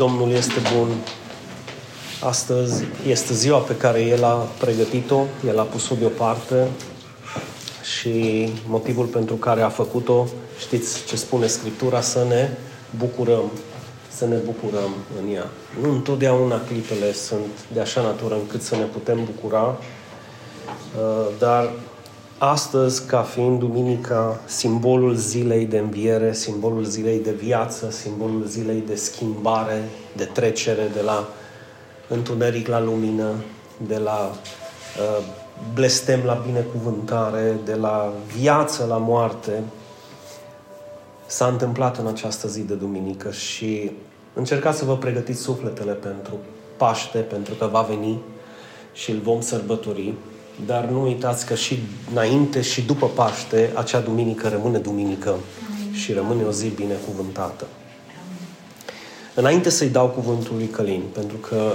Domnul este bun. Astăzi este ziua pe care El a pregătit-o, El a pus-o deoparte și motivul pentru care a făcut-o, știți ce spune Scriptura, să ne bucurăm, să ne bucurăm în ea. Nu întotdeauna clipele sunt de așa natură încât să ne putem bucura, uh, dar astăzi, ca fiind duminica, simbolul zilei de înviere, simbolul zilei de viață, simbolul zilei de schimbare, de trecere de la întuneric la lumină, de la uh, blestem la binecuvântare, de la viață la moarte, s-a întâmplat în această zi de duminică și încercați să vă pregătiți sufletele pentru Paște, pentru că va veni și îl vom sărbători. Dar nu uitați că și înainte și după Paște, acea duminică rămâne duminică și rămâne o zi binecuvântată. Înainte să-i dau cuvântul lui Călin, pentru că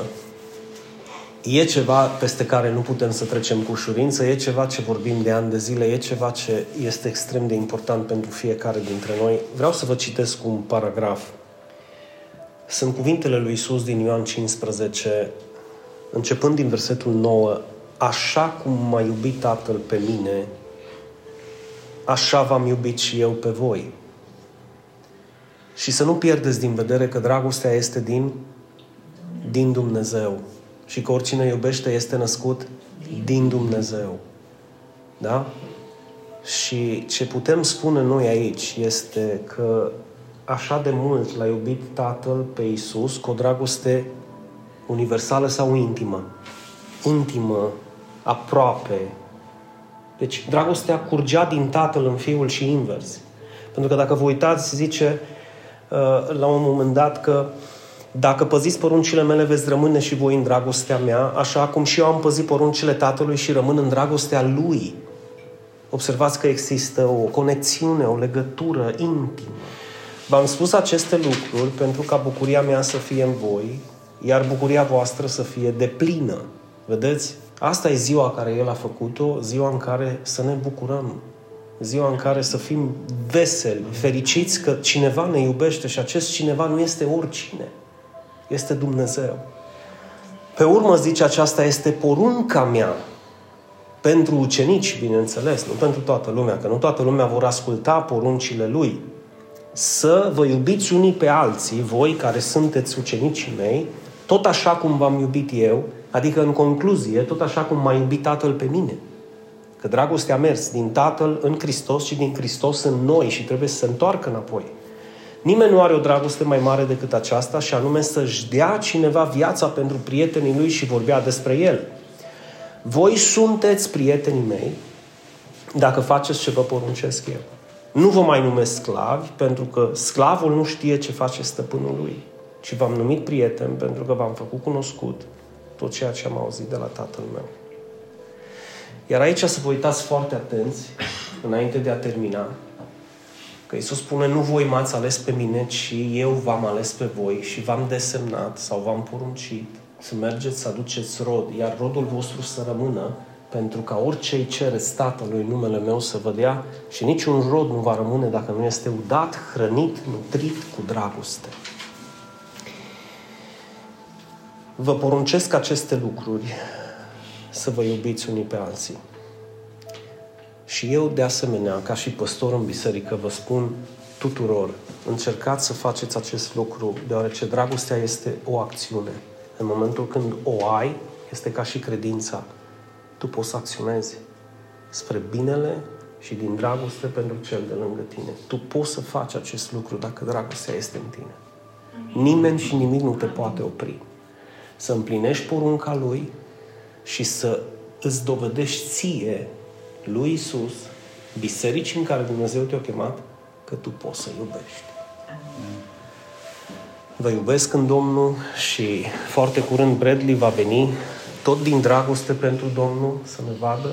e ceva peste care nu putem să trecem cu ușurință, e ceva ce vorbim de ani de zile, e ceva ce este extrem de important pentru fiecare dintre noi. Vreau să vă citesc un paragraf. Sunt cuvintele lui Isus din Ioan 15, începând din versetul 9, Așa cum m-a iubit Tatăl pe mine, așa v-am iubit și eu pe voi. Și să nu pierdeți din vedere că dragostea este din, din Dumnezeu și că oricine iubește este născut din Dumnezeu. Da? Și ce putem spune noi aici este că așa de mult l-a iubit Tatăl pe Isus cu o dragoste universală sau intimă. Intimă, aproape. Deci dragostea curgea din Tatăl în Fiul și invers. Pentru că dacă vă uitați, zice uh, la un moment dat că dacă păziți poruncile mele, veți rămâne și voi în dragostea mea, așa cum și eu am păzit poruncile Tatălui și rămân în dragostea Lui. Observați că există o conexiune, o legătură intimă. V-am spus aceste lucruri pentru ca bucuria mea să fie în voi, iar bucuria voastră să fie deplină. Vedeți? Asta e ziua care El a făcut-o, ziua în care să ne bucurăm, ziua în care să fim veseli, fericiți că cineva ne iubește și acest cineva nu este oricine este Dumnezeu. Pe urmă zice, aceasta este porunca mea pentru ucenici, bineînțeles, nu pentru toată lumea, că nu toată lumea vor asculta poruncile Lui. Să vă iubiți unii pe alții, voi care sunteți ucenicii mei, tot așa cum v-am iubit eu, adică în concluzie, tot așa cum m-a iubit Tatăl pe mine. Că dragostea a mers din Tatăl în Hristos și din Hristos în noi și trebuie să se întoarcă înapoi. Nimeni nu are o dragoste mai mare decât aceasta și anume să-și dea cineva viața pentru prietenii lui și vorbea despre el. Voi sunteți prietenii mei dacă faceți ce vă poruncesc eu. Nu vă mai numesc sclavi pentru că sclavul nu știe ce face stăpânul lui, ci v-am numit prieten pentru că v-am făcut cunoscut tot ceea ce am auzit de la tatăl meu. Iar aici să vă uitați foarte atenți, înainte de a termina, Că Iisus spune, nu voi m-ați ales pe mine, ci eu v-am ales pe voi și v-am desemnat sau v-am poruncit să mergeți să aduceți rod, iar rodul vostru să rămână, pentru ca orice îi cereți Tatălui numele meu să vă dea și niciun rod nu va rămâne dacă nu este udat, hrănit, nutrit cu dragoste. Vă poruncesc aceste lucruri să vă iubiți unii pe alții. Și eu, de asemenea, ca și păstor în biserică, vă spun tuturor, încercați să faceți acest lucru, deoarece dragostea este o acțiune. În momentul când o ai, este ca și credința. Tu poți să acționezi spre binele și din dragoste pentru cel de lângă tine. Tu poți să faci acest lucru dacă dragostea este în tine. Nimeni și nimic nu te poate opri. Să împlinești porunca Lui și să îți dovedești ție lui Isus, bisericii în care Dumnezeu te-a chemat, că tu poți să iubești. Vă iubesc în Domnul și foarte curând Bradley va veni tot din dragoste pentru Domnul să ne vadă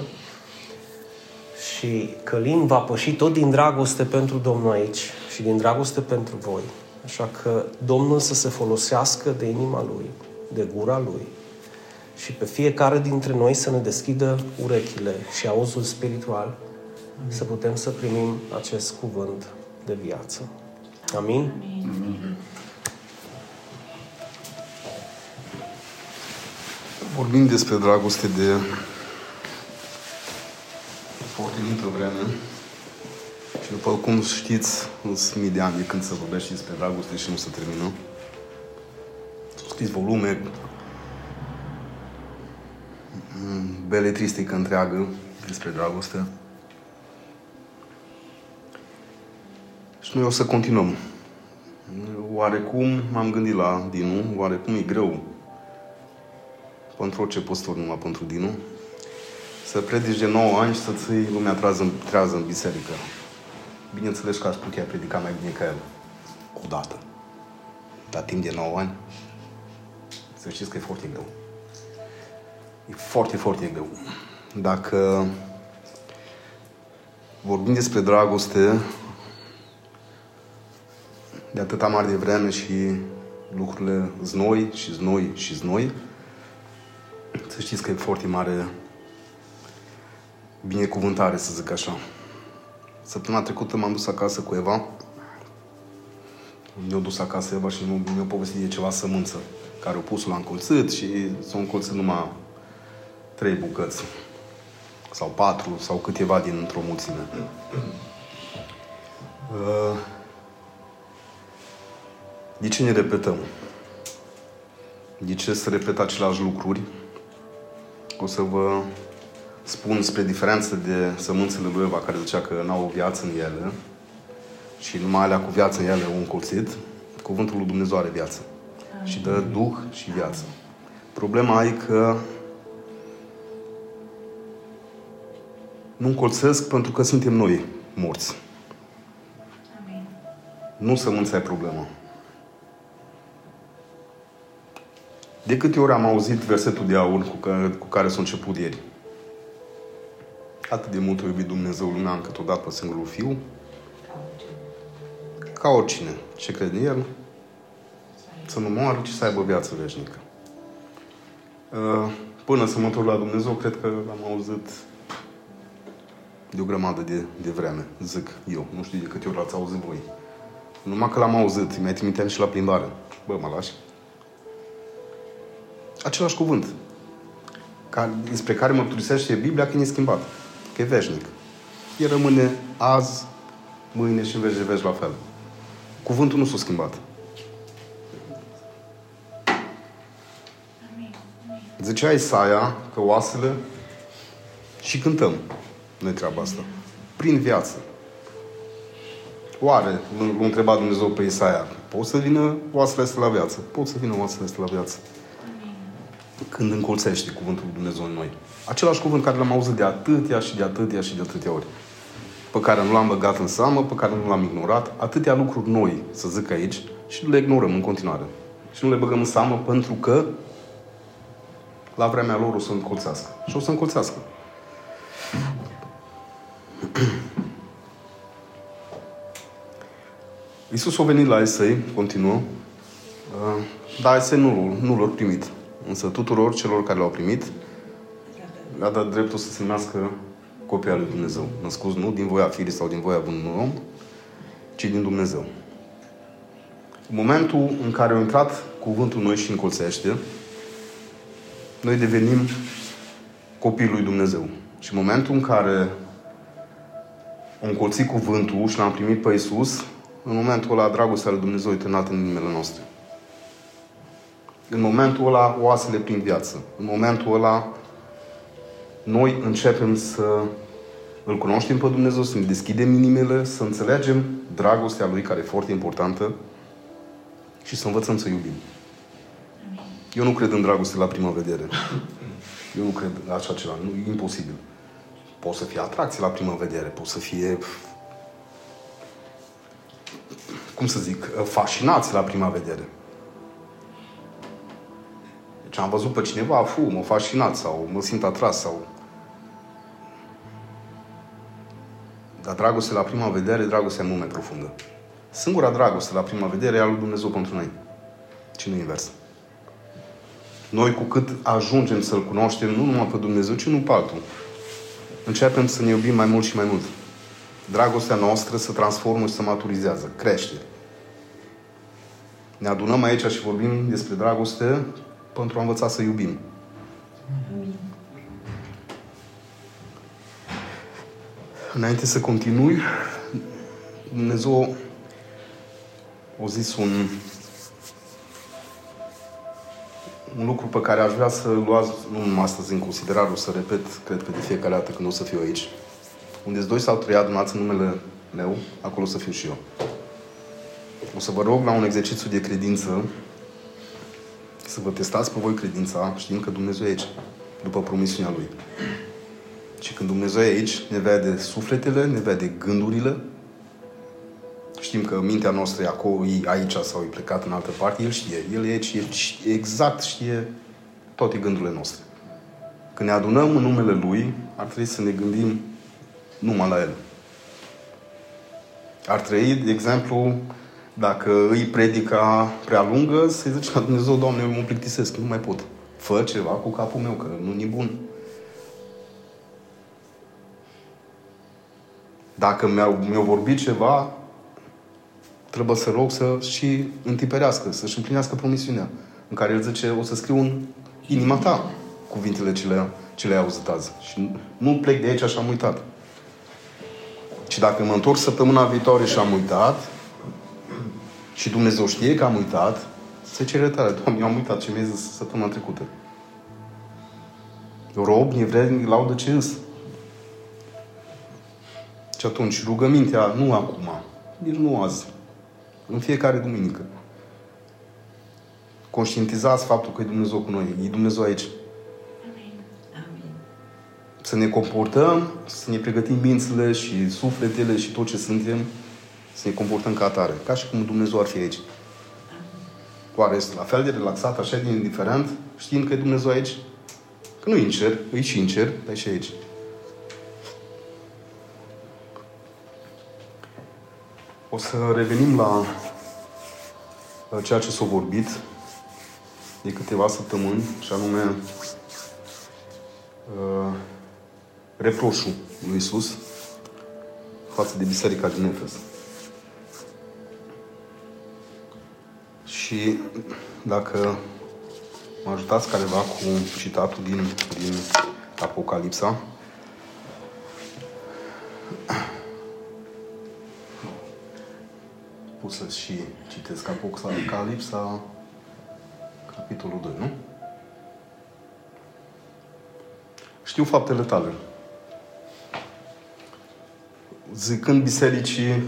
și Călin va păși tot din dragoste pentru Domnul aici și din dragoste pentru voi. Așa că Domnul să se folosească de inima Lui, de gura Lui și pe fiecare dintre noi să ne deschidă urechile și auzul spiritual să putem să primim acest cuvânt de viață. Amin? Amin. Vorbim despre dragoste de potrivită vreme. Și după cum știți, sunt mii de ani de când se vorbește despre dragoste și nu se termină. Scriți volume, beletristică întreagă despre dragoste. Și noi o să continuăm. Oarecum m-am gândit la Dinu, oarecum e greu pentru orice postor, numai pentru Dinu, să predici de 9 ani și să ții lumea trează, trează în biserică. Bineînțeles că aș putea predica mai bine ca el. Odată. Dar timp de 9 ani, să știți că e foarte greu. E foarte, foarte greu. Dacă vorbim despre dragoste de atâta mare de vreme și lucrurile znoi și znoi și znoi, să știți că e foarte mare binecuvântare, să zic așa. Săptămâna trecută m-am dus acasă cu Eva. Mi-a dus acasă Eva și mi-a povestit de ceva sămânță care au pus la încolțit și s-au încolțit numai trei bucăți sau patru sau câteva din într-o mulțime. Uh, de ce ne repetăm? De ce să repet aceleași lucruri? O să vă spun spre diferență de sămânțele lui Eva care zicea că n-au o viață în ele și numai alea cu viață în ele au încolțit, cuvântul lui Dumnezeu are viață. Și dă duh și viață. Problema e că nu încolțesc pentru că suntem noi morți. Amin. Nu sămânța e problema. De câte ori am auzit versetul de aur cu care, cu care s-a început ieri? Atât de mult a iubit Dumnezeu lumea încât o dat pe singurul Fiu, ca oricine ce crede în El, să nu moară, ci să aibă viață veșnică. Uh, până să mă întorc la Dumnezeu, cred că am auzit de o grămadă de, de vreme, zic eu. Nu știu de câte ori l-ați auzit voi. Numai că l-am auzit, mi-ai trimiteam și la plimbare. Bă, mă lași? Același cuvânt. Ca, despre care mărturisește Biblia că e schimbat. Că e veșnic. El rămâne azi, mâine și în veci de veci la fel. Cuvântul nu s-a schimbat. Zicea Isaia că oasele și cântăm noi treaba asta. Prin viață. Oare, l-a întrebat Dumnezeu pe Isaia, pot să vină oasele astea la viață? Pot să vină oasele astea la viață. Când încolțește cuvântul lui Dumnezeu în noi. Același cuvânt care l-am auzit de atâtea și de atâtea și de atâtea ori. Pe care nu l-am băgat în seamă, pe care nu l-am ignorat. Atâtea lucruri noi, să zic aici, și le ignorăm în continuare. Și nu le băgăm în seamă pentru că la vremea lor o să încolțească. Și o să încolțească. Iisus a venit la Esei, continuă, uh, dar Esei nu, nu l-au primit. Însă tuturor celor care l-au primit, le-a dat dreptul să se numească copii al lui Dumnezeu. Născuți nu din voia firii sau din voia unui om, ci din Dumnezeu. În momentul în care a intrat cuvântul noi și încolțește, noi devenim copii lui Dumnezeu. Și în momentul în care am încolțit cuvântul și l-am primit pe Iisus, în momentul ăla dragostea lui Dumnezeu e târnat în inimile noastre. În momentul ăla oasele prin viață. În momentul ăla noi începem să îl cunoaștem pe Dumnezeu, să ne deschidem inimile, să înțelegem dragostea Lui, care e foarte importantă, și să învățăm să iubim. Eu nu cred în dragoste la prima vedere. Eu nu cred în așa ceva. Nu, e imposibil. Poate să fie atracție la prima vedere, poate să fie cum să zic, fascinați la prima vedere. Deci am văzut pe cineva, fu, mă fascinat sau mă simt atras sau... Dar dragoste la prima vedere, dragostea mult mai profundă. Singura dragoste la prima vedere e a lui Dumnezeu pentru noi. Și nu invers. Noi cu cât ajungem să-L cunoaștem, nu numai pe Dumnezeu, ci nu pe altul, începem să ne iubim mai mult și mai mult. Dragostea noastră se transformă și se maturizează, crește. Ne adunăm aici și vorbim despre dragoste pentru a învăța să iubim. Înainte să continui, Dumnezeu a zis un, un lucru pe care aș vrea să luați, nu numai astăzi în considerare, o să repet, cred că de fiecare dată când o să fiu aici. Unde doi sau trei adunați în numele meu, acolo o să fiu și eu. O să vă rog la un exercițiu de credință să vă testați pe voi credința, știind că Dumnezeu e aici, după promisiunea Lui. Și când Dumnezeu e aici, ne vede sufletele, ne vede gândurile. Știm că mintea noastră e acolo, e aici sau e plecat în altă parte, El știe. El e aici, El știe, exact știe toate gândurile noastre. Când ne adunăm în numele Lui, ar trebui să ne gândim numai la El. Ar trebui, de exemplu, dacă îi predica prea lungă, să-i zice la Dumnezeu, Doamne, eu mă plictisesc, nu mai pot. Fă ceva cu capul meu, că nu e bun. Dacă mi-au, mi-au vorbit ceva, trebuie să rog să și întiperească, să-și împlinească promisiunea. În care el zice, o să scriu în inima ta cuvintele ce le, ce le-ai auzit azi. Și nu plec de aici și am uitat. Și dacă mă întorc săptămâna viitoare și am uitat, și Dumnezeu știe că am uitat, se cere tare. Doamne, eu am uitat ce mi-ai zis săptămâna trecută. Rob, nevrei, laudă ce îs. Și atunci, rugămintea, nu acum, nici nu azi, în fiecare duminică. Conștientizați faptul că e Dumnezeu cu noi, e Dumnezeu aici. Să ne comportăm, să ne pregătim mințile și sufletele și tot ce suntem, să ne comportăm ca atare, ca și cum Dumnezeu ar fi aici. Oare este la fel de relaxat, așa de indiferent, știind că e Dumnezeu aici? Că nu e în cer, e și în cer, dar e și aici. O să revenim la, la ceea ce s-a vorbit de câteva săptămâni, și anume uh, reproșul lui Isus față de biserica din Efes. Și dacă mă ajutați careva cu citatul din, din Apocalipsa, să și citesc Apocalipsa, capitolul 2, nu? Știu faptele tale. Zicând bisericii,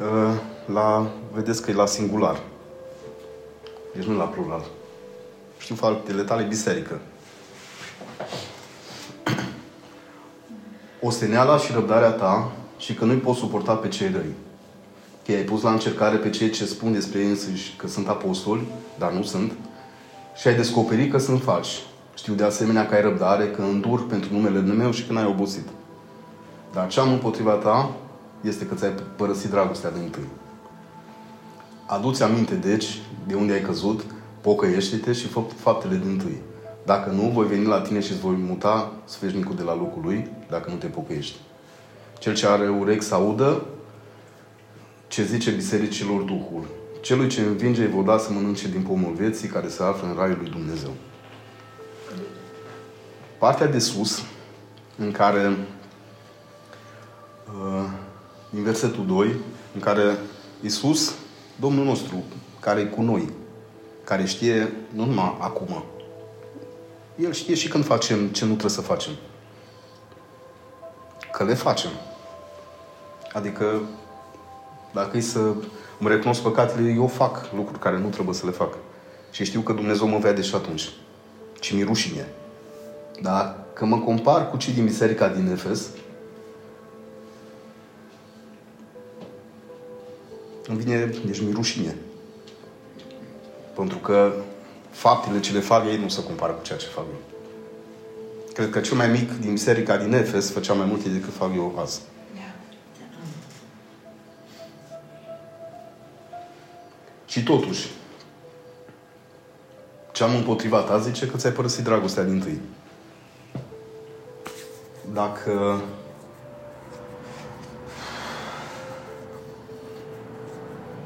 uh, la, vedeți că e la singular. Deci nu la plural. Știu faptele tale, biserică. Osteneala și răbdarea ta și că nu-i poți suporta pe cei răi că ai pus la încercare pe cei ce spun despre ei însuși că sunt apostoli, dar nu sunt, și ai descoperit că sunt falși. Știu de asemenea că ai răbdare, că îndur pentru numele meu și că n-ai obosit. Dar ce am împotriva ta este că ți-ai părăsit dragostea de întâi. Aduți aminte, deci, de unde ai căzut, pocăiește-te și fă faptele din întâi. Dacă nu, voi veni la tine și îți voi muta sfeșnicul de la locul lui, dacă nu te pocăiești. Cel ce are urechi să audă, ce zice bisericilor Duhul. Celui ce învinge îi da să mănânce din pomul vieții care se află în raiul lui Dumnezeu. Partea de sus, în care, uh, din versetul 2, în care Isus, Domnul nostru, care e cu noi, care știe nu numai acum, El știe și când facem ce nu trebuie să facem. Că le facem. Adică dacă e să îmi recunosc păcatele, eu fac lucruri care nu trebuie să le fac. Și știu că Dumnezeu mă vede și atunci. Și mi rușine. Dar că mă compar cu cei din biserica din Efes, îmi vine, deci mi rușine. Pentru că faptele ce le fac ei nu se compară cu ceea ce fac eu. Cred că cel mai mic din biserica din Efes făcea mai multe decât fac eu azi. Și totuși, ce am împotriva ta zice că ți-ai părăsit dragostea din tâi. Dacă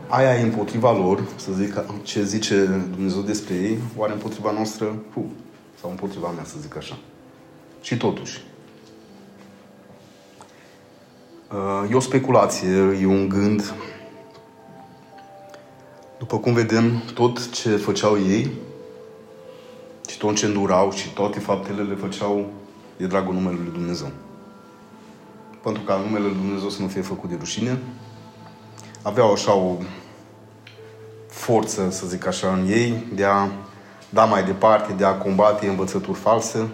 aia e împotriva lor, să zic ce zice Dumnezeu despre ei, oare împotriva noastră, hu, Sau împotriva mea, să zic așa. Și totuși. Uh, e o speculație, e un gând. După cum vedem, tot ce făceau ei și tot ce îndurau și toate faptele le făceau de dragul numelui Lui Dumnezeu. Pentru ca numele Lui Dumnezeu să nu fie făcut de rușine, aveau așa o forță, să zic așa, în ei de a da mai departe, de a combate învățături false.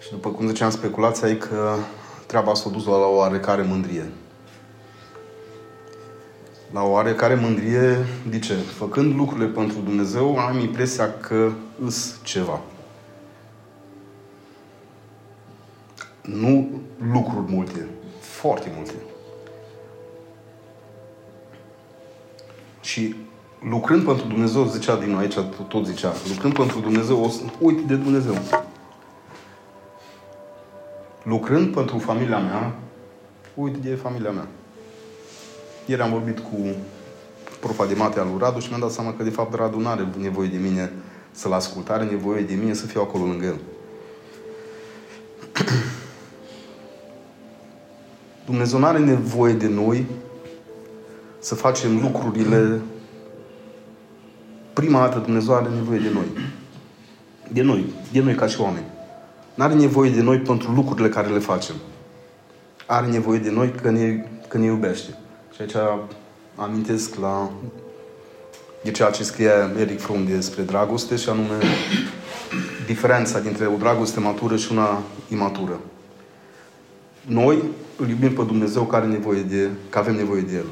Și după cum ziceam, speculația e că treaba s-a dus la o oarecare mândrie. La o oarecare mândrie, de ce? Făcând lucrurile pentru Dumnezeu, am impresia că îs ceva. Nu lucruri multe, foarte multe. Și lucrând pentru Dumnezeu, zicea din aici, tot zicea, lucrând pentru Dumnezeu, o să uite de Dumnezeu. Lucrând pentru familia mea, uite de familia mea. Ieri am vorbit cu profa de mate al lui Radu și mi-am dat seama că de fapt Radu nu are nevoie de mine să-l ascult, are nevoie de mine să fiu acolo lângă el. Dumnezeu nu are nevoie de noi să facem lucrurile. Prima dată Dumnezeu are nevoie de noi. De noi. De noi ca și oameni. Nu are nevoie de noi pentru lucrurile care le facem. Are nevoie de noi că ne, că ne iubește. Și aici amintesc la de ceea ce scria Eric Fromm despre dragoste și anume diferența dintre o dragoste matură și una imatură. Noi îl iubim pe Dumnezeu care, are nevoie de, că avem nevoie de El.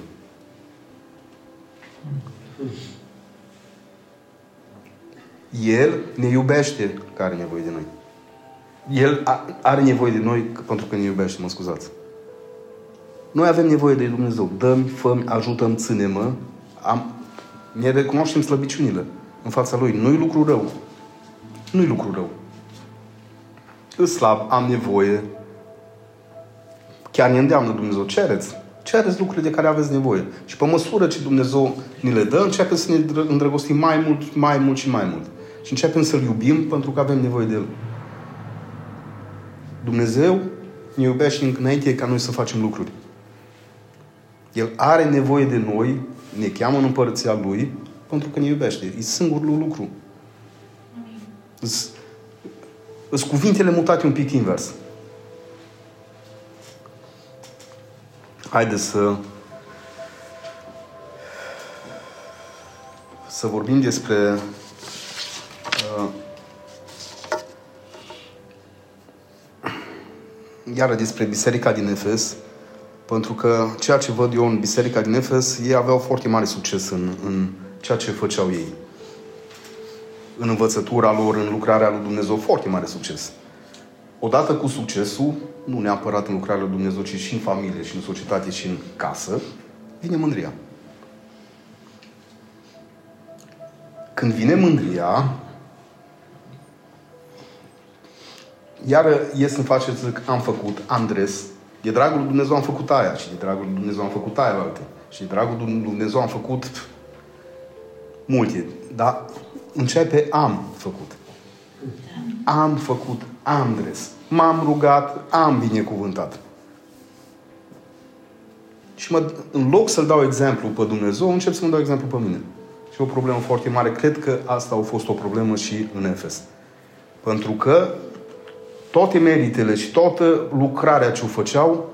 El ne iubește care are nevoie de noi. El are nevoie de noi pentru că ne iubește, mă scuzați. Noi avem nevoie de Dumnezeu. Dăm, făm, ajutăm, ține-mă. Am, ne recunoaștem slăbiciunile în fața Lui. Nu-i lucru rău. Nu-i lucru rău. Îs slab, am nevoie. Chiar ne îndeamnă Dumnezeu. Cereți. Cereți lucrurile de care aveți nevoie. Și pe măsură ce Dumnezeu ni le dă, începem să ne îndrăgostim mai mult, mai mult și mai mult. Și începem să-L iubim pentru că avem nevoie de El. Dumnezeu ne iubește înainte ca noi să facem lucruri. El are nevoie de noi, ne cheamă în împărăția Lui, pentru că ne iubește. E singurul lucru. Sunt cuvintele mutate un pic invers. Haideți să să vorbim despre uh, iară despre biserica din Efes, pentru că ceea ce văd eu în biserica din Efes, ei aveau foarte mare succes în, în ceea ce făceau ei. În învățătura lor, în lucrarea lui Dumnezeu, foarte mare succes. Odată cu succesul, nu neapărat în lucrarea lui Dumnezeu, ci și în familie, și în societate, și în casă, vine mândria. Când vine mândria, iar ies în face să zic, am făcut, am dres, de dragul lui Dumnezeu am făcut aia și de dragul lui Dumnezeu am făcut aia alte. Și de dragul lui Dumnezeu am făcut multe. Dar începe am făcut. Am făcut, am dres. M-am rugat, am binecuvântat. Și mă, în loc să-L dau exemplu pe Dumnezeu, încep să-mi dau exemplu pe mine. Și o problemă foarte mare. Cred că asta a fost o problemă și în Efes. Pentru că toate meritele și toată lucrarea ce o făceau,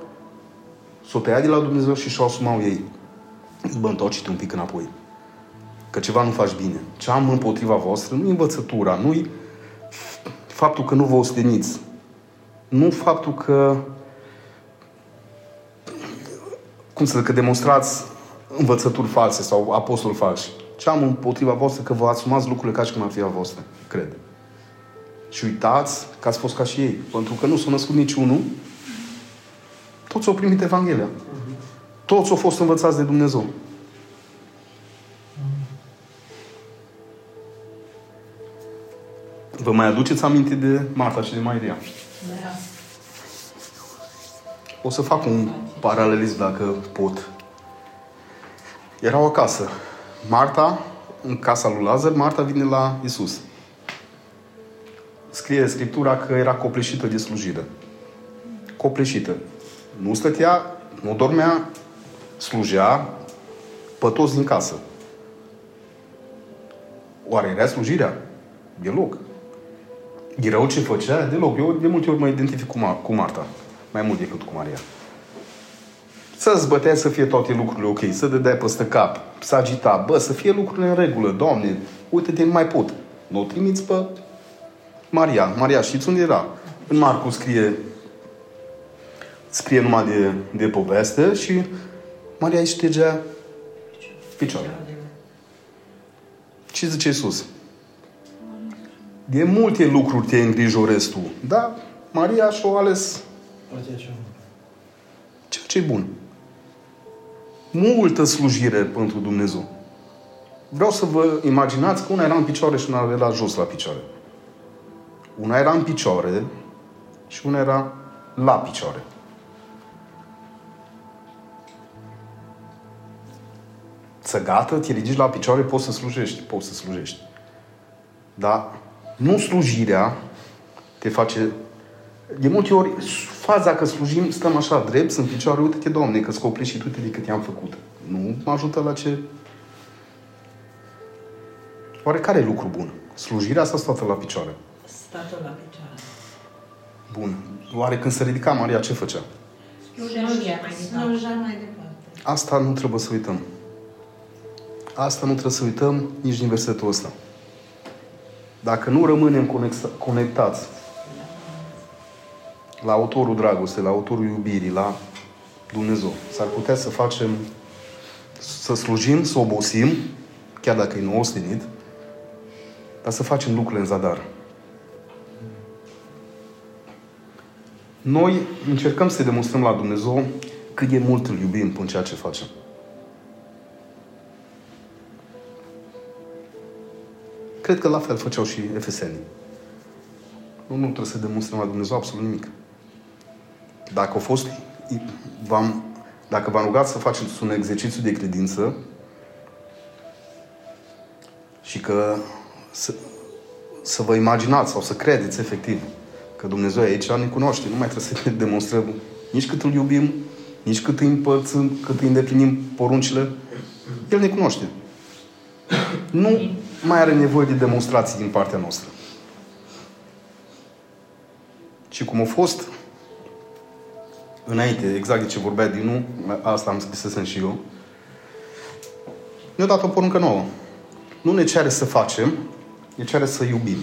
s-o tăia de la Dumnezeu și și-o asumau ei. Bă, întorci un pic înapoi. Că ceva nu faci bine. Ce am împotriva voastră nu învățătura, nu faptul că nu vă osteniți. Nu faptul că cum să zic, că demonstrați învățături false sau apostoli falși. Ce am împotriva voastră că vă asumați lucrurile ca și cum ar fi a voastră. Cred. Și uitați că ați fost ca și ei. Pentru că nu s-a născut niciunul. Toți au primit Evanghelia. Toți au fost învățați de Dumnezeu. Vă mai aduceți aminte de Marta și de Maria? Da. O să fac un paralelism dacă pot. Erau acasă. Marta în casa lui Lazar, Marta vine la Isus. Scrie Scriptura că era copleșită de slujire. Copleșită. Nu stătea, nu dormea, slujea pe toți din casă. Oare era slujirea? Deloc. E rău ce făcea? Deloc. Eu de multe ori mă identific cu, Mar- cu Marta. Mai mult decât cu Maria. Să-ți bătea să fie toate lucrurile ok, să dădeai peste cap, să agita, bă, să fie lucrurile în regulă, Doamne, uite-te, nu mai pot. Nu o trimiți pe Maria. Maria, știți unde era? În Marcu scrie scrie numai de, de poveste și Maria îi ștergea picioarele. Ce zice Iisus? De multe lucruri te îngrijorezi tu. Da, Maria și-o ales ceea ce e bun. Multă slujire pentru Dumnezeu. Vreau să vă imaginați că una era în picioare și una era jos la picioare. Una era în picioare și una era la picioare. Să gata, te ridici la picioare, poți să slujești. Poți să slujești. Dar nu slujirea te face... De multe ori, faza că slujim, stăm așa drept, sunt picioare, uite-te, Doamne, că scopli și uite de cât i-am făcut. Nu mă ajută la ce... Oare care e lucru bun? Slujirea sau statul la picioare? Statul la picioare. Bun. Oare când se ridica Maria, ce făcea? Slujea mai departe. Slujea mai departe. Asta nu trebuie să uităm. Asta nu trebuie să uităm nici din versetul ăsta. Dacă nu rămânem conexa- conectați la autorul dragostei, la autorul iubirii, la Dumnezeu, s-ar putea să facem, să slujim, să obosim, chiar dacă e neostenit, dar să facem lucrurile în zadar. Noi încercăm să demonstrăm la Dumnezeu cât de mult îl iubim în ceea ce facem. Cred că la fel făceau și efesenii. Nu, nu trebuie să demonstrăm la Dumnezeu absolut nimic. Dacă a fost, v-am, dacă v-am rugat să faceți un exercițiu de credință și că să, să vă imaginați sau să credeți efectiv că Dumnezeu e aici, ne cunoaște. Nu mai trebuie să ne demonstrăm nici cât îl iubim, nici cât îi împărțim, cât îi îndeplinim poruncile. El ne cunoaște. Nu mai are nevoie de demonstrații din partea noastră. Și cum a fost înainte, exact de ce vorbea Dinu, asta am scris și eu, ne-a dat o poruncă nouă. Nu ne cere să facem, ne cere să iubim.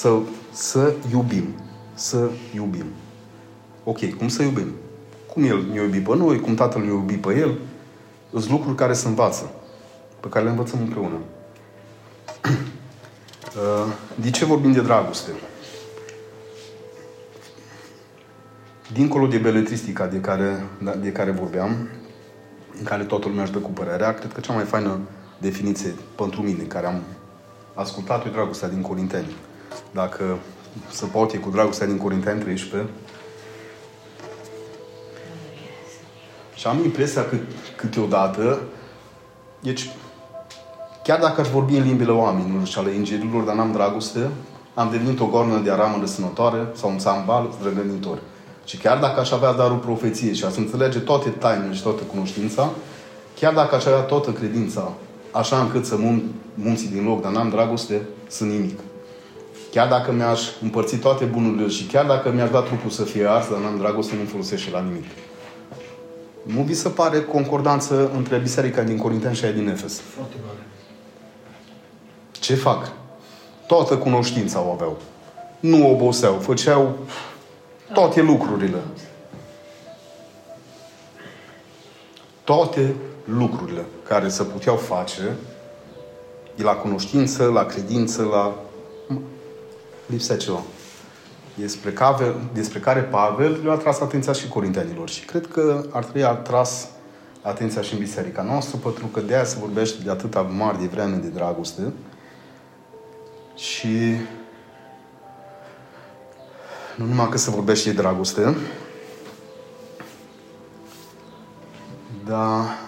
Să, să iubim. Să iubim. Ok, cum să iubim? Cum El ne iubi pe noi, cum Tatăl ne iubi pe El, sunt lucruri care se învață, pe care le învățăm împreună. De ce vorbim de dragoste? Dincolo de beletristica de care, de care vorbeam, în care toată lumea își dă cu părerea, cred că cea mai faină definiție pentru mine, care am ascultat-o, e dragostea din Corinteni. Dacă se poate cu dragostea din Corinteni 13, și am impresia că câteodată, deci, chiar dacă aș vorbi în limbile oamenilor și ale îngerilor, dar n-am dragoste, am devenit o gornă de aramă răsănătoare sau un țambal drăgănitor. Și chiar dacă aș avea darul profeției și aș înțelege toate tainele și toată cunoștința, chiar dacă aș avea toată credința, așa încât să mun, munții din loc, dar n-am dragoste, sunt nimic. Chiar dacă mi-aș împărți toate bunurile și chiar dacă mi-aș da trupul să fie ars, dar n-am dragoste, nu folosește la nimic. Nu vi se pare concordanță între biserica din Corinteni și aia din Efes? Foarte mare. Ce fac? Toată cunoștința o aveau. Nu oboseau, făceau toate lucrurile. Toate lucrurile care se puteau face de la cunoștință, la credință, la... Lipsea ceva. Despre care, despre care Pavel le-a tras atenția și corintenilor. Și cred că ar trebui atras atenția și în biserica noastră, pentru că de aia se vorbește de atâta mari de vreme de dragoste. Și nu numai că se vorbește de dragoste, dar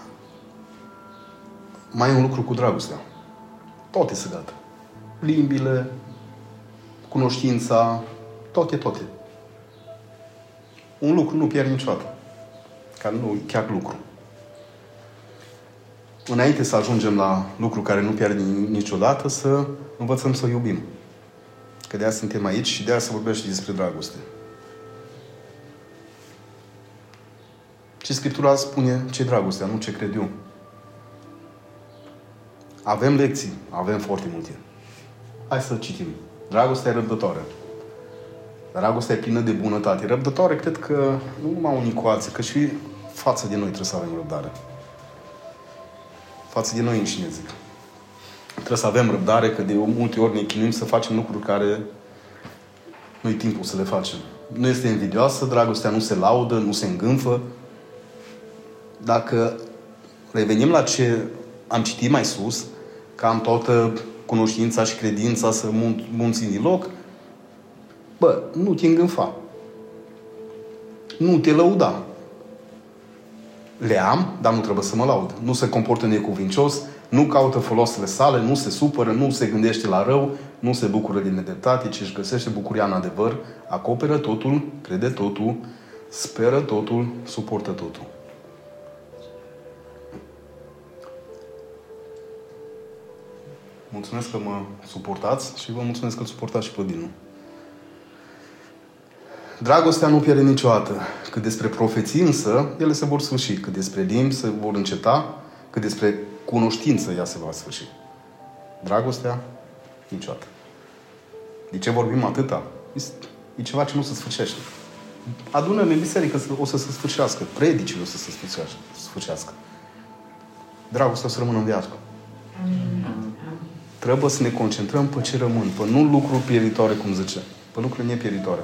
mai e un lucru cu dragostea. Toate se gata. Limbile, cunoștința, toate, toate. Un lucru nu pierde niciodată. Care nu chiar lucru. Înainte să ajungem la lucru care nu pierde niciodată, să învățăm să iubim. Că de aia suntem aici și de aia se vorbește despre dragoste. Și Scriptura spune ce dragostea, nu ce cred eu. Avem lecții, avem foarte multe. Hai să citim. Dragostea e răbdătoare. Dragostea e plină de bunătate. Răbdătoare, cred că nu numai unii cu alții, că și față de noi trebuie să avem răbdare. Față de noi înșine, zic. Trebuie să avem răbdare, că de multe ori ne chinuim să facem lucruri care nu-i timpul să le facem. Nu este invidioasă, dragostea nu se laudă, nu se îngânfă. Dacă revenim la ce am citit mai sus, că am toată cunoștința și credința să munți din loc, bă, nu te îngânfa. Nu te lăuda. Le am, dar nu trebuie să mă laud. Nu se comportă necuvincios, nu caută folosele sale, nu se supără, nu se gândește la rău, nu se bucură din nedreptate, ci își găsește bucuria în adevăr, acoperă totul, crede totul, speră totul, suportă totul. Mulțumesc că mă suportați și vă mulțumesc că îl suportați și pe Dinu. Dragostea nu pierde niciodată. Cât despre profeții însă, ele se vor sfârși. Cât despre limbi se vor înceta, cât despre cunoștință ea se va sfârși. Dragostea, niciodată. De ce vorbim atâta? E ceva ce nu se sfârșește. Adună-ne în biserică o să se sfârșească. Predicile o să se sfârșească. Dragostea o să rămână în viață. Trebuie să ne concentrăm pe ce rămân, pe nu lucruri pieritoare, cum zice, pe lucruri nepieritoare.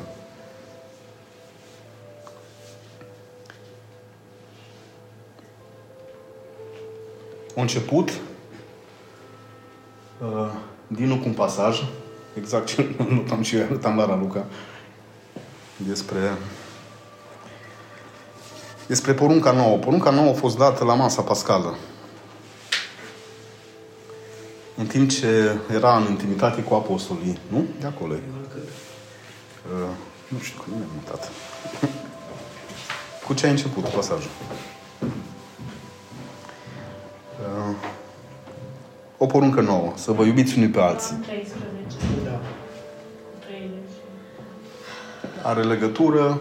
A început uh, din cu un pasaj, exact ce notam și eu, notam la Raluca, despre despre porunca nouă. Porunca nouă a fost dată la masa pascală. În timp ce era în intimitate cu apostolii, nu? De acolo e. Uh, nu știu, că nu mi-am mutat. cu ce a început pasajul? Uh, o poruncă nouă, să vă iubiți unii pe alții. 13. Da. Are legătură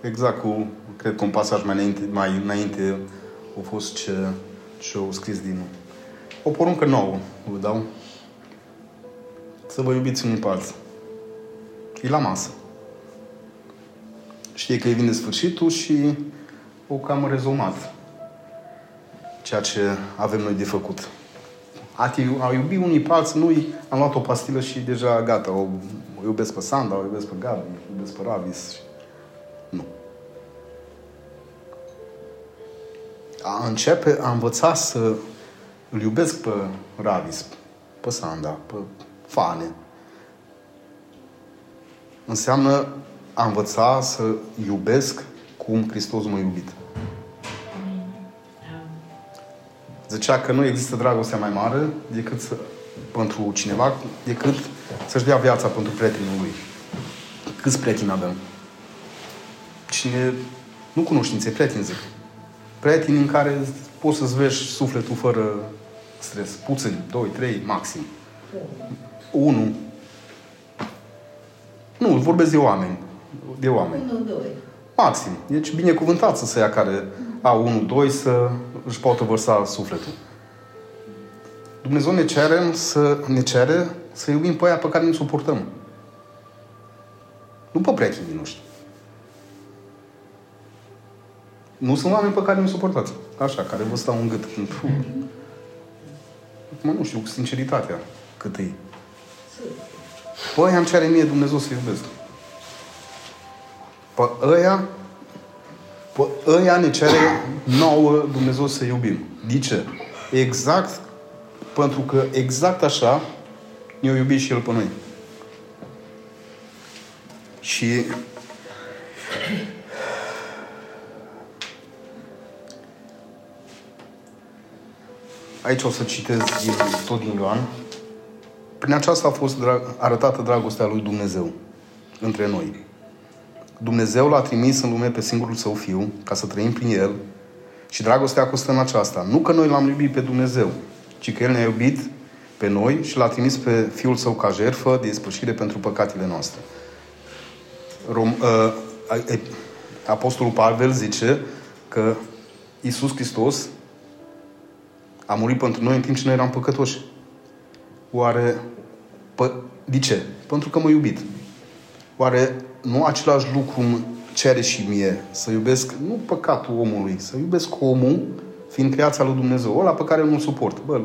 exact cu, cred că un pasaj mai înainte, mai înainte a fost ce, ce au scris din nou. O poruncă nouă vă dau. Să vă iubiți unii pe alții. E la masă. Știe că îi vine sfârșitul și o cam rezumat ceea ce avem noi de făcut. A, te, a iubi unii pe alții, nu am luat o pastilă și deja gata, o, o iubesc pe Sanda, o iubesc pe Gabi, o iubesc pe Ravis. Nu. A începe, a învăța să îl iubesc pe Ravis, pe Sanda, pe Fane. Înseamnă a învăța să iubesc cum Hristos m-a iubit. Zicea că nu există dragostea mai mare decât să, pentru cineva, decât să-și dea viața pentru prietenul lui. Câți prieteni avem? Cine nu cunoștințe, prieteni zic. Prieteni în care poți să-ți vezi sufletul fără stres. Puțin, doi, trei, maxim. Unu. Nu, vorbesc de oameni. De oameni. Unu, doi. Maxim. Deci binecuvântat să se ia care au unu, doi să își poată vărsa sufletul. Dumnezeu ne cere să ne cere să iubim pe aia pe care ne suportăm. Nu pe prietenii noștri. Nu sunt oameni pe care nu suportați. Așa, care vă stau în gât. Puh. Acum nu știu, cu sinceritatea cât e. Păi am cere mie Dumnezeu să iubesc. Pe ăia, pe ăia ne cere nouă Dumnezeu să iubim. De ce? Exact pentru că exact așa ne-a iubit și El pe noi. Și aici o să citez din, tot din Ioan. Prin aceasta a fost drag, arătată dragostea lui Dumnezeu între noi. Dumnezeu l-a trimis în lume pe singurul său fiu, ca să trăim prin el, și dragostea costă în aceasta. Nu că noi l-am iubit pe Dumnezeu, ci că El ne-a iubit pe noi și l-a trimis pe Fiul Său ca jertfă de ispășire pentru păcatele noastre. Rom, uh, Apostolul Pavel zice că Iisus Hristos a murit pentru noi în timp ce noi eram păcătoși. Oare, pă, de ce? Pentru că mă iubit. Oare nu același lucru îmi cere și mie să iubesc, nu păcatul omului, să iubesc omul, fiind creația lui Dumnezeu, ăla pe care nu-l suport. Bă,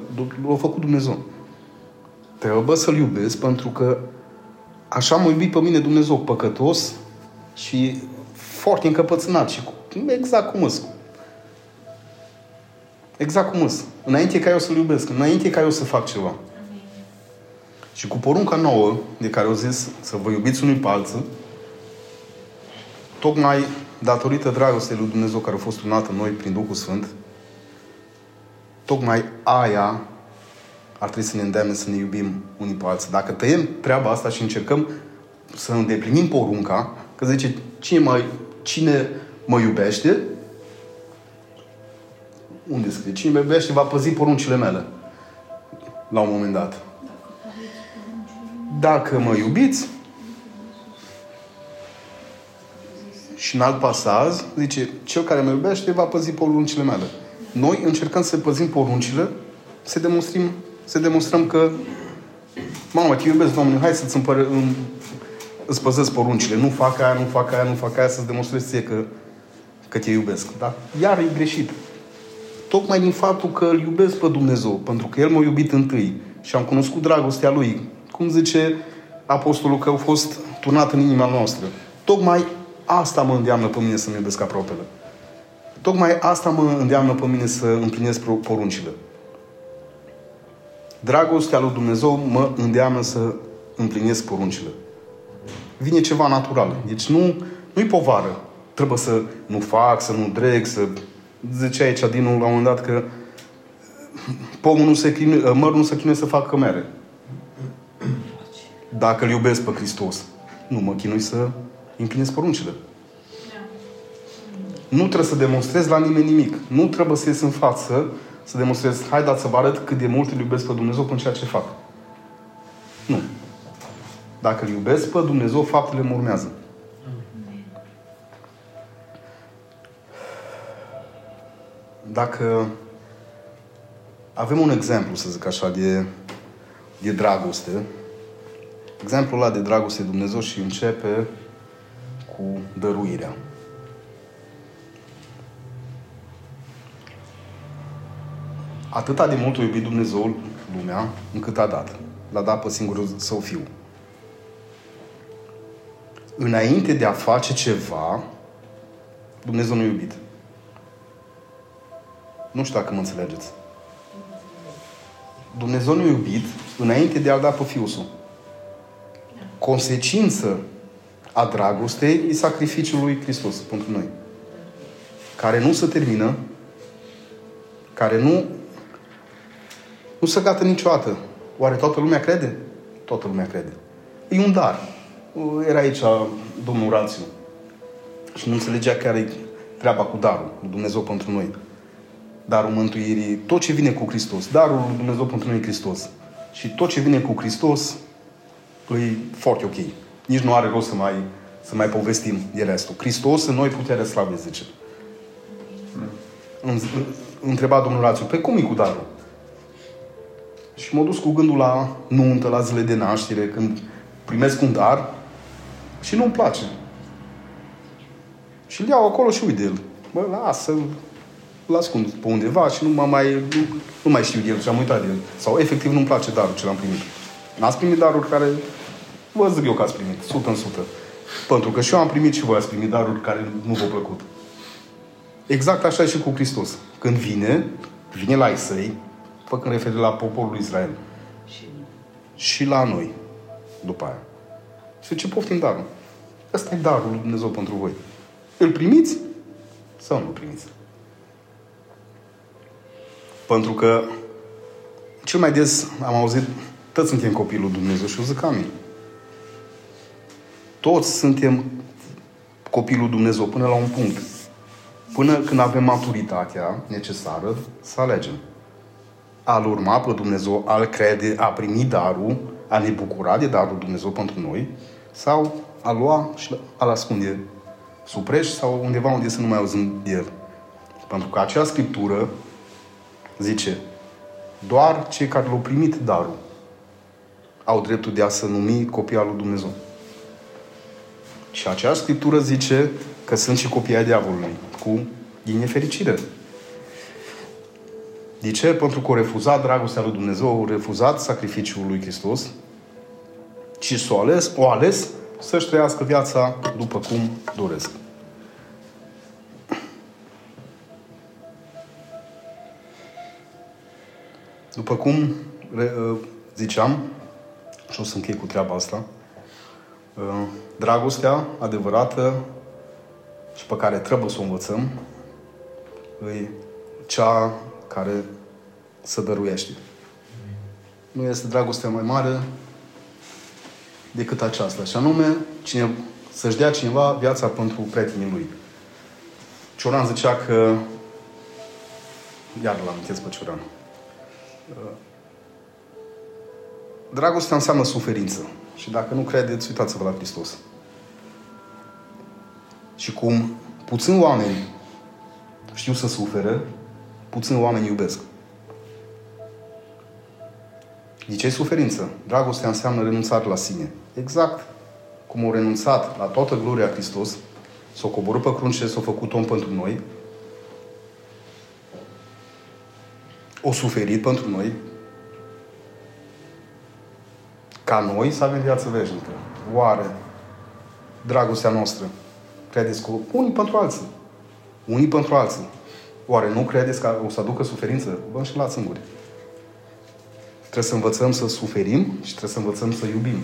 l-a făcut Dumnezeu. Trebuie să-l iubesc pentru că așa m-a iubit pe mine Dumnezeu păcătos și foarte încăpățânat și exact cum îs. Exact cum îs. Înainte ca eu să-L iubesc, înainte ca eu să fac ceva. Amin. Și cu porunca nouă, de care au zis să vă iubiți unui pe alții, tocmai datorită dragostei lui Dumnezeu care a fost unată în noi prin Duhul Sfânt, tocmai aia ar trebui să ne îndeamne să ne iubim unii pe alții. Dacă tăiem treaba asta și încercăm să îndeplinim porunca, că zice, cine mă, cine mă iubește, unde scrie? Cine mă iubește va păzi poruncile mele. La un moment dat. Dacă mă iubiți, și în alt pasaj zice, cel care mă iubește va păzi poruncile mele. Noi încercăm să păzim poruncile, să demonstrăm, să demonstrăm că mamă, te iubesc, Doamne, hai să-ți împăr- îți păzesc poruncile. Nu fac aia, nu fac aia, nu fac aia, să-ți demonstrezi ție că, că te iubesc. Da? Iar e greșit. Tocmai din faptul că îl iubesc pe Dumnezeu, pentru că El m-a iubit întâi și am cunoscut dragostea Lui. Cum zice Apostolul că au fost turnat în inima noastră. Tocmai asta mă îndeamnă pe mine să-mi iubesc aproapele. Tocmai asta mă îndeamnă pe mine să împlinesc poruncile. Dragostea lui Dumnezeu mă îndeamnă să împlinesc poruncile vine ceva natural. Deci nu, nu-i povară. Trebuie să nu fac, să nu dreg, să... Zice aici din la un moment dat că pomul nu se chinuie, mărul nu se chinuie să facă mere. Dacă îl iubesc pe Hristos, nu mă chinui să împlinesc poruncile. Nu trebuie să demonstrez la nimeni nimic. Nu trebuie să ies în față să demonstrez, haideți să vă arăt cât de mult îl iubesc pe Dumnezeu prin ceea ce fac. Nu. Dacă îl iubesc pe Dumnezeu, faptele mă urmează. Dacă avem un exemplu, să zic așa, de, de dragoste, exemplul ăla de dragoste de Dumnezeu și începe cu dăruirea. Atâta de mult a iubit Dumnezeu lumea încât a dat. L-a dat pe singurul său fiu înainte de a face ceva, Dumnezeu nu iubit. Nu știu dacă mă înțelegeți. Dumnezeu nu iubit înainte de a-L da pe Fiul Său. Consecință a dragostei e sacrificiul lui Hristos pentru noi. Care nu se termină, care nu nu se gata niciodată. Oare toată lumea crede? Toată lumea crede. E un dar. Era aici domnul Rațiu și nu înțelegea care e treaba cu darul lui Dumnezeu pentru noi. Darul mântuirii, tot ce vine cu Hristos. Darul lui Dumnezeu pentru noi e Hristos. Și tot ce vine cu Hristos e foarte ok. Nici nu are rost să mai, să mai povestim de restul. Hristos în noi puterea slavei, zice. Întreba domnul Rațiu, pe cum e cu darul? Și m-a dus cu gândul la nuntă, la zile de naștere, când primesc un dar și nu-mi place. Și îl iau acolo și uit de el. Bă, lasă-l, îl ascund pe undeva și nu, mă mai, nu, nu mai știu de el și am uitat de el. Sau efectiv nu-mi place darul ce l-am primit. N-ați primit daruri care, vă zic eu că ați primit, sută în sută. Pentru că și eu am primit și voi ați primit daruri care nu v-au plăcut. Exact așa e și cu Hristos. Când vine, vine la ei săi, făcând referire la poporul Israel. Și la noi, după aia. Și ce poftim darul. Ăsta e darul lui Dumnezeu pentru voi. Îl primiți sau nu îl primiți? Pentru că cel mai des am auzit, toți suntem copilul Dumnezeu și eu zic amin. Toți suntem copilul Dumnezeu până la un punct. Până când avem maturitatea necesară să alegem. A-L urma pe Dumnezeu, a-L crede, a primi darul, a ne bucura de darul Dumnezeu pentru noi, sau a lua și a-L ascunde supreș sau undeva unde să nu mai auzim de El. Pentru că acea scriptură zice doar cei care l-au primit darul au dreptul de a se numi copii al lui Dumnezeu. Și acea scriptură zice că sunt și copii ai diavolului, cu din nefericire. De ce? Pentru că au refuzat dragostea lui Dumnezeu, au refuzat sacrificiul lui Hristos și s-o ales, o ales să-și trăiască viața după cum doresc. După cum ziceam, și o să închei cu treaba asta, dragostea adevărată și pe care trebuie să o învățăm e cea care să dăruiește. Nu este dragostea mai mare decât aceasta. Și anume, cine, să-și dea cineva viața pentru prietenii lui. Cioran zicea că iar l-am pe Cioran. Dragostea înseamnă suferință. Și dacă nu credeți, uitați-vă la Hristos. Și cum puțini oameni știu să sufere, puțini oameni iubesc. De ce suferință? Dragostea înseamnă renunțare la sine. Exact cum au renunțat la toată gloria Hristos, s-au coborât pe crunce, s-au făcut om pentru noi, o suferit pentru noi, ca noi să avem viață veșnică. Oare dragostea noastră credeți că unii pentru alții, unii pentru alții, oare nu credeți că o să aducă suferință? Vă înșelați singuri. Trebuie să învățăm să suferim și trebuie să învățăm să iubim.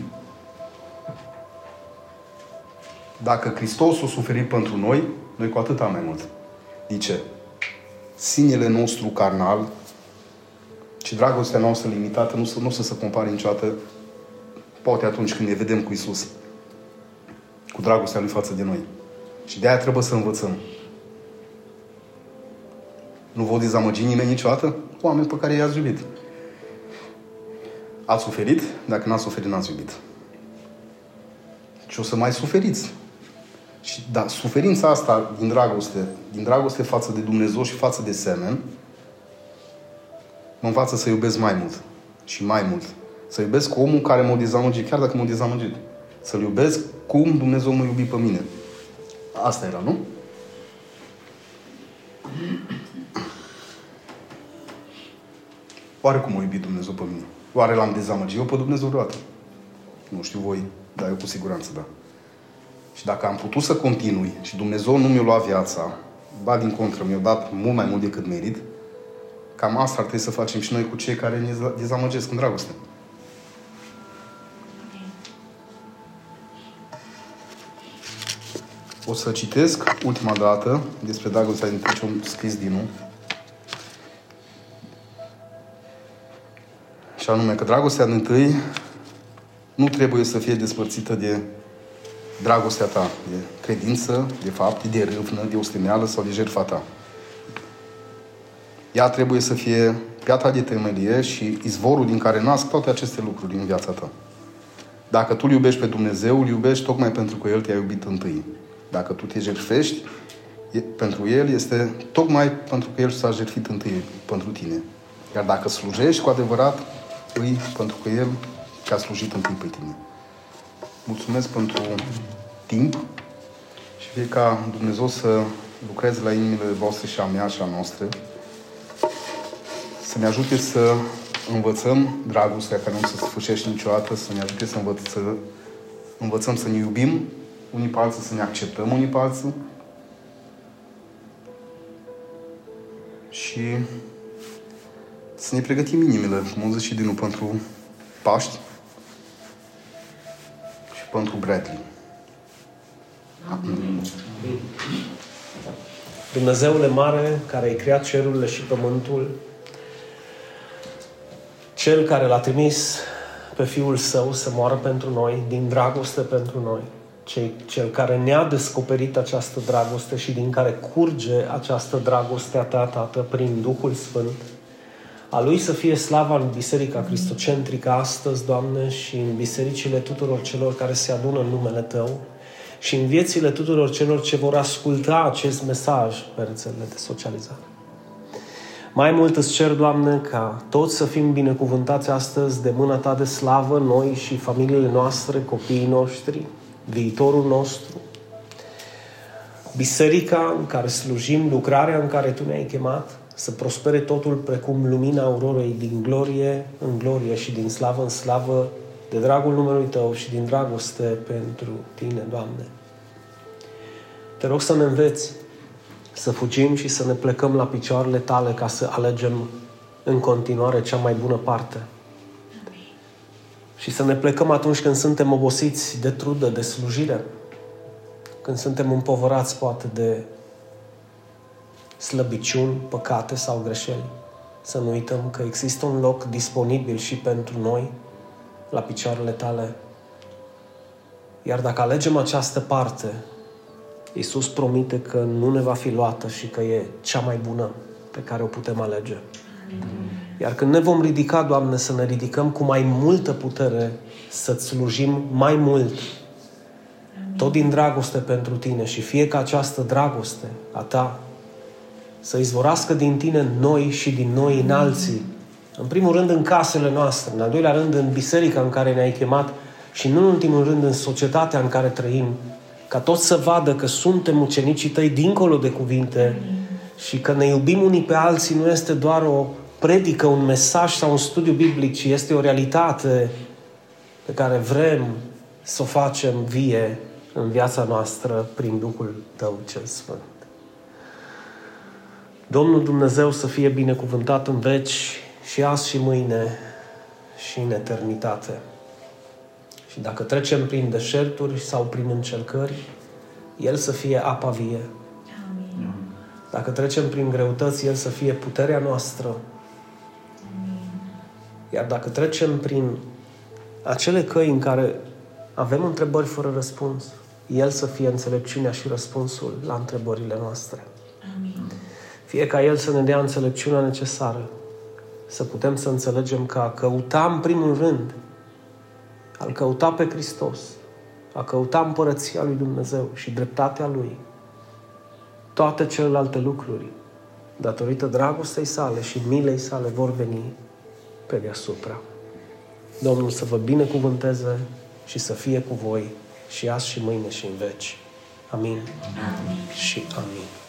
Dacă Hristos a suferit pentru noi, noi cu atâta mai mult. De ce? Sinele nostru carnal și dragostea noastră limitată nu, nu o să se compare niciodată poate atunci când ne vedem cu Isus. Cu dragostea Lui față de noi. Și de aia trebuie să învățăm. Nu vă dezamăgi nimeni niciodată? Oameni pe care i-ați iubit. Ați suferit? Dacă n-ați suferit, n-ați iubit. Și o să mai suferiți. Și da, suferința asta din dragoste, din dragoste față de Dumnezeu și față de semen, mă învață să iubesc mai mult. Și mai mult. Să iubesc omul care m-a dezamăgit, chiar dacă m-a dezamăgit. Să-L iubesc cum Dumnezeu mă iubi pe mine. Asta era, nu? Oare cum m-a iubit Dumnezeu pe mine? Oare l-am dezamăgit eu pe Dumnezeu vreodată? Nu știu voi, dar eu cu siguranță da. Și dacă am putut să continui și Dumnezeu nu mi-a luat viața, ba din contră, mi-a dat mult mai mult decât merit, cam asta ar trebui să facem și noi cu cei care ne dezamăgesc în dragoste. O să citesc ultima dată despre dragostea dintre ce am scris din nou. Și anume că dragostea din tâi nu trebuie să fie despărțită de dragostea ta, de credință, de fapt, de râvnă, de osteneală sau de jertfa ta. Ea trebuie să fie piatra de temelie și izvorul din care nasc toate aceste lucruri din viața ta. Dacă tu îl iubești pe Dumnezeu, îl iubești tocmai pentru că El te-a iubit întâi. Dacă tu te jertfești, pentru El este tocmai pentru că El s-a jertfit întâi pentru tine. Iar dacă slujești cu adevărat, îi pentru că El te-a slujit întâi pe tine. Mulțumesc pentru timp și fie ca Dumnezeu să lucreze la inimile voastre și a mea și a noastră, să ne ajute să învățăm dragostea care nu se sfârșește niciodată, să ne ajute să, învăț- să învățăm să ne iubim unii pe alții, să ne acceptăm unii pe alții și să ne pregătim inimile, cum am zis și din nou, pentru Paști și pentru Bradley. Amin. Dumnezeule mare, care ai creat cerurile și pământul, Cel care l-a trimis pe Fiul Său să moară pentru noi, din dragoste pentru noi, cel care ne-a descoperit această dragoste și din care curge această dragoste a Ta, Tată, prin Duhul Sfânt, a Lui să fie slava în Biserica Cristocentrică astăzi, Doamne, și în bisericile tuturor celor care se adună în numele Tău și în viețile tuturor celor ce vor asculta acest mesaj pe rețelele de socializare. Mai mult îți cer, Doamne, ca toți să fim binecuvântați astăzi de mâna Ta de slavă, noi și familiile noastre, copiii noștri, viitorul nostru, biserica în care slujim, lucrarea în care Tu ne-ai chemat, să prospere totul precum lumina aurorei din glorie în glorie și din slavă în slavă, de dragul numelui Tău și din dragoste pentru Tine, Doamne. Te rog să ne înveți să fugim și să ne plecăm la picioarele Tale ca să alegem în continuare cea mai bună parte. Și să ne plecăm atunci când suntem obosiți de trudă, de slujire, când suntem împovărați poate de slăbiciuni, păcate sau greșeli. Să nu uităm că există un loc disponibil și pentru noi la picioarele tale. Iar dacă alegem această parte, Iisus promite că nu ne va fi luată și că e cea mai bună pe care o putem alege. Iar când ne vom ridica, Doamne, să ne ridicăm cu mai multă putere, să-ți slujim mai mult, tot din dragoste pentru Tine și fie ca această dragoste a Ta să izvorască din Tine noi și din noi în alții. În primul rând în casele noastre, în al doilea rând în biserica în care ne-ai chemat și nu în ultimul rând în societatea în care trăim, ca toți să vadă că suntem ucenicii tăi dincolo de cuvinte și că ne iubim unii pe alții nu este doar o predică, un mesaj sau un studiu biblic, ci este o realitate pe care vrem să o facem vie în viața noastră prin Duhul Tău cel Sfânt. Domnul Dumnezeu să fie binecuvântat în veci și azi și mâine și în eternitate. Și dacă trecem prin deșerturi sau prin încercări, El să fie apa vie. Amin. Dacă trecem prin greutăți, El să fie puterea noastră. Amin. Iar dacă trecem prin acele căi în care avem întrebări fără răspuns, El să fie înțelepciunea și răspunsul la întrebările noastre. Amin. Fie ca El să ne dea înțelepciunea necesară, să putem să înțelegem că a căuta în primul rând al căuta pe Hristos, a căuta împărăția lui Dumnezeu și dreptatea Lui, toate celelalte lucruri, datorită dragostei sale și milei sale, vor veni pe deasupra. Domnul să vă binecuvânteze și să fie cu voi și azi și mâine și în veci. Amin. amin. Și amin.